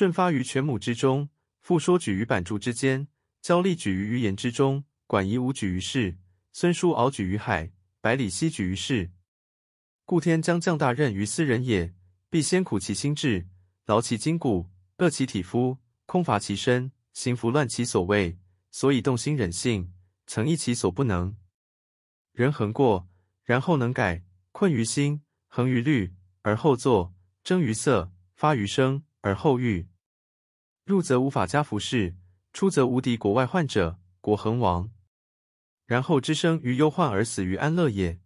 顺发于犬母之中，复说举于版竹之间，交栗举于鱼岩之中，管夷吾举于市，孙叔敖举于海，百里奚举于市。故天将降大任于斯人也，必先苦其心志，劳其筋骨，饿其体肤，空乏其身，行拂乱其所为，所以动心忍性，曾益其所不能。人恒过，然后能改；困于心，恒于虑，而后作；争于色，发于声，而后欲。入则无法家服侍，出则无敌国外患者，国恒亡。然后知生于忧患而死于安乐也。